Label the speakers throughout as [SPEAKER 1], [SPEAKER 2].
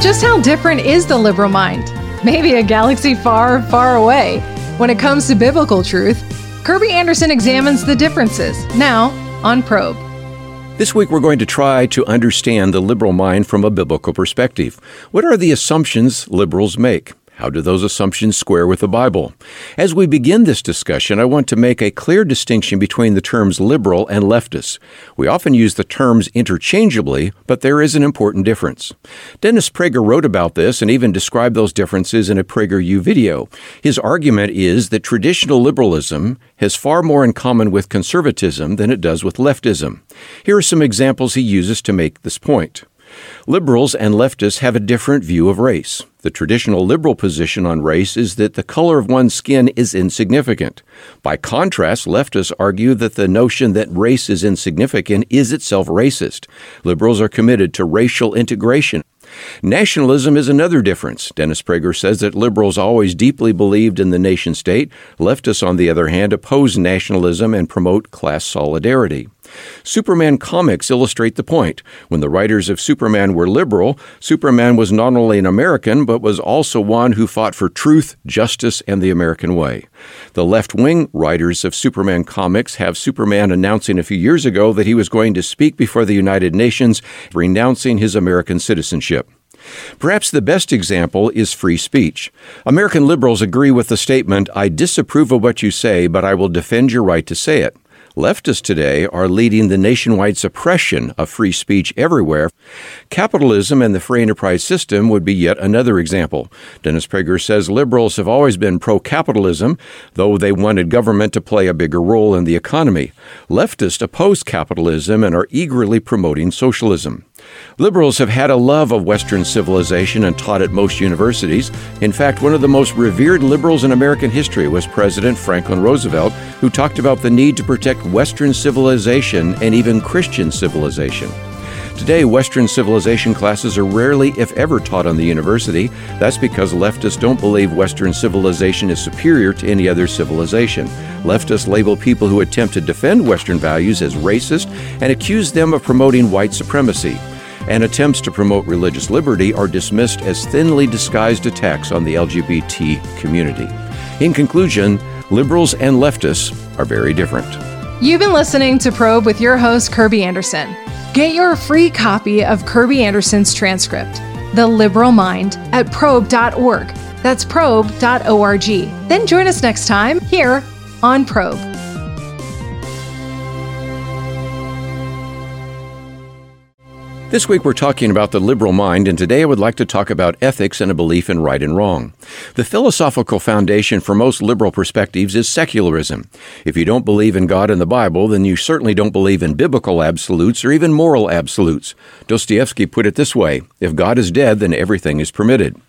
[SPEAKER 1] Just how different is the liberal mind? Maybe a galaxy far, far away. When it comes to biblical truth, Kerby Anderson examines the differences now on Probe.
[SPEAKER 2] This week, we're going to try to understand the liberal mind from a biblical perspective. What are the assumptions liberals make? How do those assumptions square with the Bible? As we begin this discussion, I want to make a clear distinction between the terms liberal and leftist. We often use the terms interchangeably, but there is an important difference. Dennis Prager wrote about this and even described those differences in a PragerU video. His argument is that traditional liberalism has far more in common with conservatism than it does with leftism. Here are some examples he uses to make this point. Liberals and leftists have a different view of race. The traditional liberal position on race is that the color of one's skin is insignificant. By contrast, leftists argue that the notion that race is insignificant is itself racist. Liberals are committed to racial integration. Nationalism is another difference. Dennis Prager says that liberals always deeply believed in the nation state. Leftists, on the other hand, oppose nationalism and promote class solidarity. Superman comics illustrate the point. When the writers of Superman were liberal, Superman was not only an American, but was also one who fought for truth, justice, and the American way. The left wing writers of Superman comics have Superman announcing a few years ago that he was going to speak before the United Nations, renouncing his American citizenship. Perhaps the best example is free speech. American liberals agree with the statement, I disapprove of what you say, but I will defend your right to say it. Leftists today are leading the nationwide suppression of free speech everywhere. Capitalism and the free enterprise system would be yet another example. Dennis Prager says liberals have always been pro capitalism, though they wanted government to play a bigger role in the economy. Leftists oppose capitalism and are eagerly promoting socialism. Liberals have had a love of Western civilization and taught at most universities. In fact, one of the most revered liberals in American history was President Franklin Roosevelt, who talked about the need to protect Western civilization and even Christian civilization. Today, Western civilization classes are rarely, if ever, taught on the university. That's because leftists don't believe Western civilization is superior to any other civilization. Leftists label people who attempt to defend Western values as racist and accuse them of promoting white supremacy. And attempts to promote religious liberty are dismissed as thinly disguised attacks on the LGBT community. In conclusion, liberals and leftists are very different.
[SPEAKER 1] You've been listening to Probe with your host, Kerby Anderson. Get your free copy of Kerby Anderson's transcript, The Liberal Mind, at probe.org. That's probe.org. Then join us next time here on Probe.
[SPEAKER 2] This week we're talking about the liberal mind, and today I would like to talk about ethics and a belief in right and wrong. The philosophical foundation for most liberal perspectives is secularism. If you don't believe in God and the Bible, then you certainly don't believe in biblical absolutes or even moral absolutes. Dostoevsky put it this way If God is dead, then everything is permitted.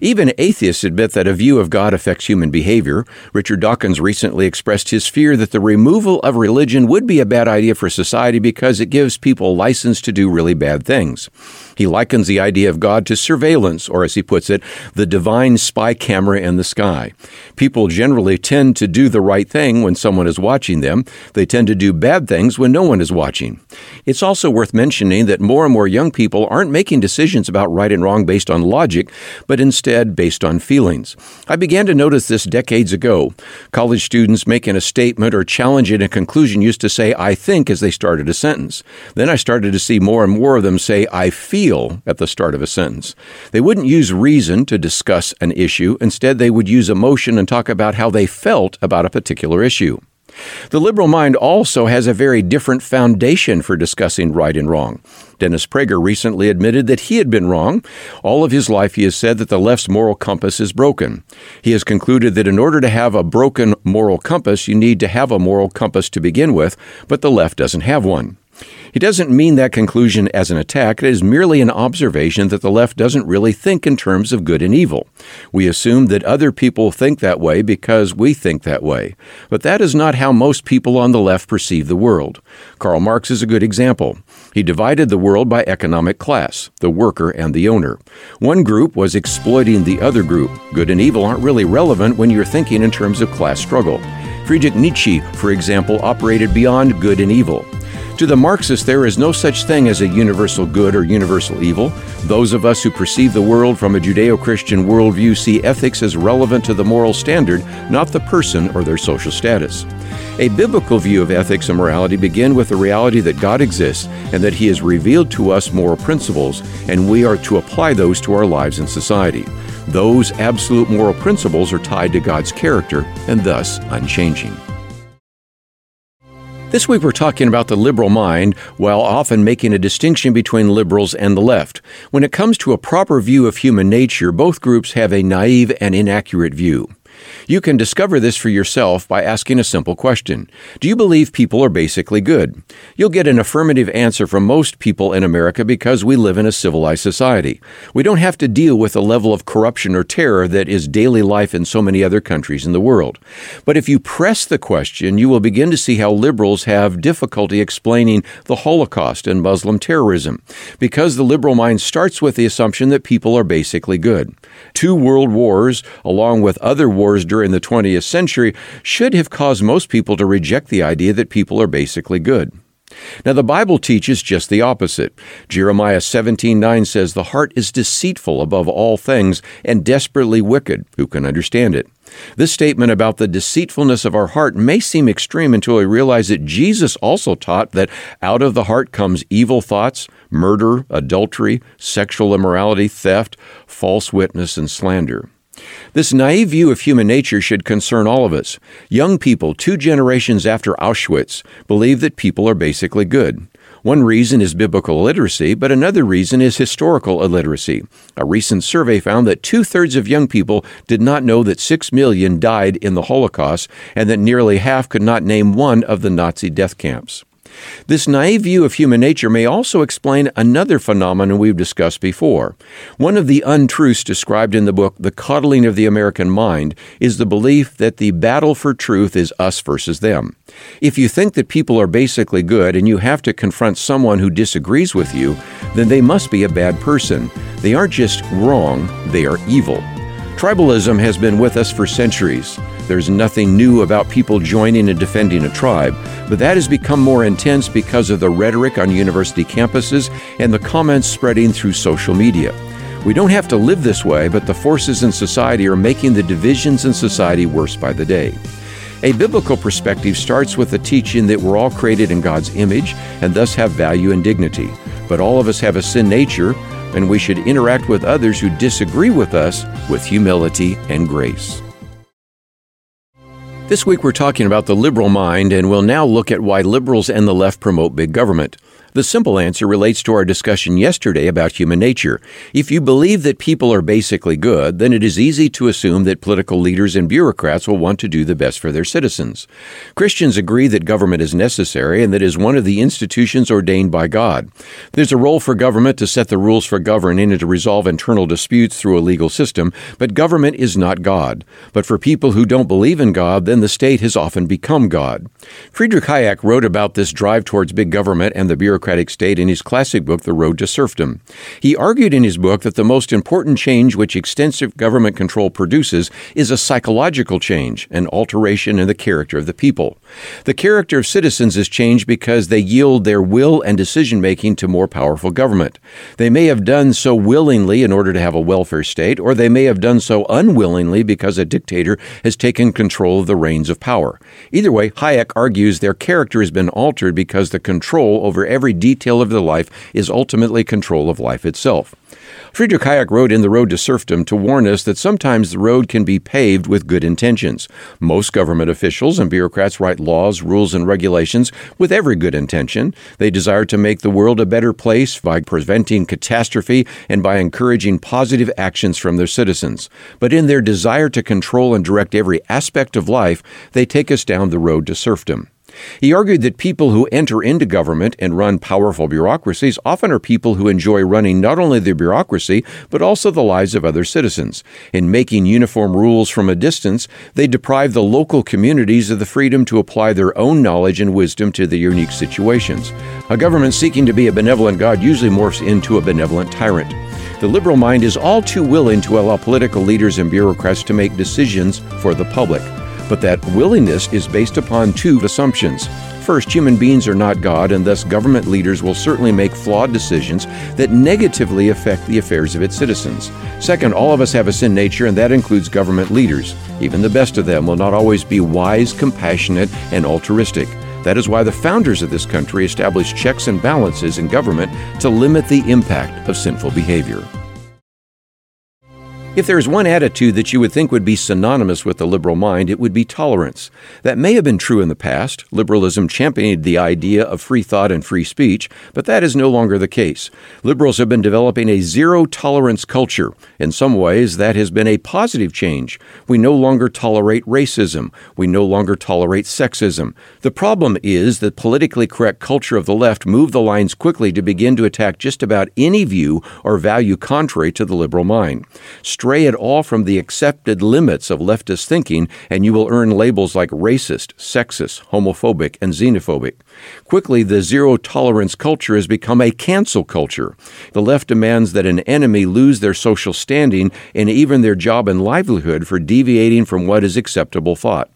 [SPEAKER 2] Even atheists admit that a view of God affects human behavior. Richard Dawkins recently expressed his fear that the removal of religion would be a bad idea for society because it gives people license to do really bad things. He likens the idea of God to surveillance, or as he puts it, the divine spy camera in the sky. People generally tend to do the right thing when someone is watching them. They tend to do bad things when no one is watching. It's also worth mentioning that more and more young people aren't making decisions about right and wrong based on logic, but instead based on feelings. I began to notice this decades ago. College students making a statement or challenging a conclusion used to say, I think, as they started a sentence. Then I started to see more and more of them say, I feel at the start of a sentence. They wouldn't use reason to discuss an issue. Instead, they would use emotion and talk about how they felt about a particular issue. The liberal mind also has a very different foundation for discussing right and wrong. Dennis Prager recently admitted that he had been wrong. All of his life, he has said that the left's moral compass is broken. He has concluded that in order to have a broken moral compass, you need to have a moral compass to begin with, but the left doesn't have one. He doesn't mean that conclusion as an attack. It is merely an observation that the left doesn't really think in terms of good and evil. We assume that other people think that way because we think that way. But that is not how most people on the left perceive the world. Karl Marx is a good example. He divided the world by economic class, the worker and the owner. One group was exploiting the other group. Good and evil aren't really relevant when you're thinking in terms of class struggle. Friedrich Nietzsche, for example, operated beyond good and evil. To the Marxist, there is no such thing as a universal good or universal evil. Those of us who perceive the world from a Judeo Christian worldview see ethics as relevant to the moral standard, not the person or their social status. A biblical view of ethics and morality begin with the reality that God exists and that He has revealed to us moral principles, and we are to apply those to our lives and society. Those absolute moral principles are tied to God's character and thus unchanging. This week we're talking about the liberal mind while often making a distinction between liberals and the left. When it comes to a proper view of human nature, both groups have a naive and inaccurate view. You can discover this for yourself by asking a simple question Do you believe people are basically good? You'll get an affirmative answer from most people in America because we live in a civilized society. We don't have to deal with the level of corruption or terror that is daily life in so many other countries in the world. But if you press the question, you will begin to see how liberals have difficulty explaining the Holocaust and Muslim terrorism, because the liberal mind starts with the assumption that people are basically good. Two world wars, along with other wars, wars during the 20th century should have caused most people to reject the idea that people are basically good. Now the Bible teaches just the opposite. Jeremiah 17:9 says the heart is deceitful above all things and desperately wicked. Who can understand it? This statement about the deceitfulness of our heart may seem extreme until we realize that Jesus also taught that out of the heart comes evil thoughts, murder, adultery, sexual immorality, theft, false witness, and slander. This naive view of human nature should concern all of us. Young people, two generations after Auschwitz, believe that people are basically good. One reason is biblical illiteracy, but another reason is historical illiteracy. A recent survey found that two thirds of young people did not know that six million died in the Holocaust and that nearly half could not name one of the Nazi death camps. This naive view of human nature may also explain another phenomenon we've discussed before. One of the untruths described in the book, The Coddling of the American Mind, is the belief that the battle for truth is us versus them. If you think that people are basically good and you have to confront someone who disagrees with you, then they must be a bad person. They aren't just wrong, they are evil. Tribalism has been with us for centuries. There's nothing new about people joining and defending a tribe, but that has become more intense because of the rhetoric on university campuses and the comments spreading through social media. We don't have to live this way, but the forces in society are making the divisions in society worse by the day. A biblical perspective starts with the teaching that we're all created in God's image and thus have value and dignity. But all of us have a sin nature, and we should interact with others who disagree with us with humility and grace. This week we're talking about the liberal mind, and we'll now look at why liberals and the left promote big government. The simple answer relates to our discussion yesterday about human nature. If you believe that people are basically good, then it is easy to assume that political leaders and bureaucrats will want to do the best for their citizens. Christians agree that government is necessary and that is one of the institutions ordained by God. There's a role for government to set the rules for governing and to resolve internal disputes through a legal system, but government is not God. But for people who don't believe in God, then the state has often become God. Friedrich Hayek wrote about this drive towards big government and the bureaucratic democratic state in his classic book, The Road to Serfdom. He argued in his book that the most important change which extensive government control produces is a psychological change, an alteration in the character of the people. The character of citizens is changed because they yield their will and decision making to more powerful government. They may have done so willingly in order to have a welfare state, or they may have done so unwillingly because a dictator has taken control of the reins of power. Either way, Hayek argues their character has been altered because the control over every detail of their life is ultimately control of life itself. Friedrich Hayek wrote in The Road to Serfdom to warn us that sometimes the road can be paved with good intentions. Most government officials and bureaucrats write laws, rules, and regulations with every good intention. They desire to make the world a better place by preventing catastrophe and by encouraging positive actions from their citizens. But in their desire to control and direct every aspect of life, they take us down the road to serfdom. He argued that people who enter into government and run powerful bureaucracies often are people who enjoy running not only the bureaucracy, but also the lives of other citizens. In making uniform rules from a distance, they deprive the local communities of the freedom to apply their own knowledge and wisdom to their unique situations. A government seeking to be a benevolent God usually morphs into a benevolent tyrant. The liberal mind is all too willing to allow political leaders and bureaucrats to make decisions for the public but that willingness is based upon two assumptions. First, human beings are not God, and thus government leaders will certainly make flawed decisions that negatively affect the affairs of its citizens. Second, all of us have a sin nature, and that includes government leaders. Even the best of them will not always be wise, compassionate, and altruistic. That is why the founders of this country established checks and balances in government to limit the impact of sinful behavior. If there is one attitude that you would think would be synonymous with the liberal mind, it would be tolerance. That may have been true in the past. Liberalism championed the idea of free thought and free speech, but that is no longer the case. Liberals have been developing a zero tolerance culture. In some ways, that has been a positive change. We no longer tolerate racism. We no longer tolerate sexism. The problem is that politically correct culture of the left moved the lines quickly to begin to attack just about any view or value contrary to the liberal mind stray at all from the accepted limits of leftist thinking, and you will earn labels like racist, sexist, homophobic, and xenophobic. Quickly, the zero tolerance culture has become a cancel culture. The left demands that an enemy lose their social standing and even their job and livelihood for deviating from what is acceptable thought.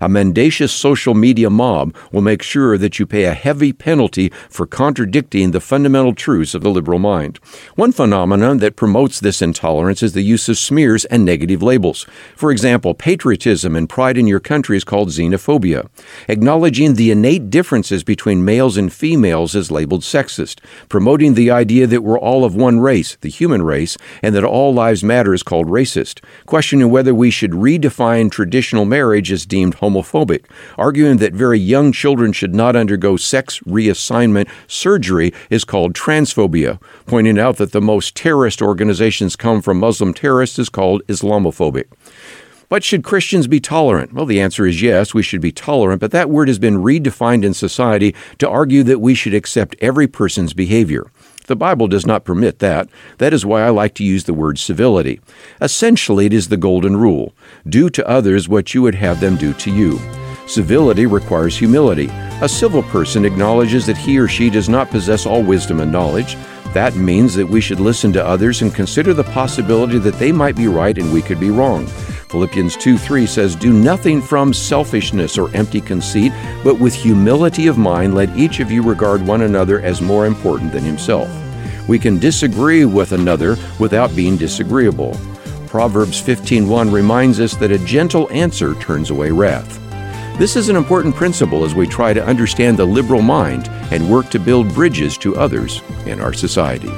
[SPEAKER 2] A mendacious social media mob will make sure that you pay a heavy penalty for contradicting the fundamental truths of the liberal mind. One phenomenon that promotes this intolerance is the use of smears and negative labels. For example, patriotism and pride in your country is called xenophobia. Acknowledging the innate differences between males and females is labeled sexist. Promoting the idea that we're all of one race, the human race, and that all lives matter is called racist. Questioning whether we should redefine traditional marriage is deemed deemed homophobic, arguing that very young children should not undergo sex reassignment surgery is called transphobia, pointing out that the most terrorist organizations come from Muslim terrorists is called Islamophobic. But should Christians be tolerant? Well, the answer is yes, we should be tolerant, but that word has been redefined in society to argue that we should accept every person's behavior. The Bible does not permit that. That is why I like to use the word civility. Essentially, it is the golden rule do to others what you would have them do to you. Civility requires humility. A civil person acknowledges that he or she does not possess all wisdom and knowledge. That means that we should listen to others and consider the possibility that they might be right and we could be wrong. Philippians 2 3 says, Do nothing from selfishness or empty conceit, but with humility of mind, let each of you regard one another as more important than himself. We can disagree with another without being disagreeable. Proverbs 15:1 reminds us that a gentle answer turns away wrath. This is an important principle as we try to understand the liberal mind and work to build bridges to others in our society.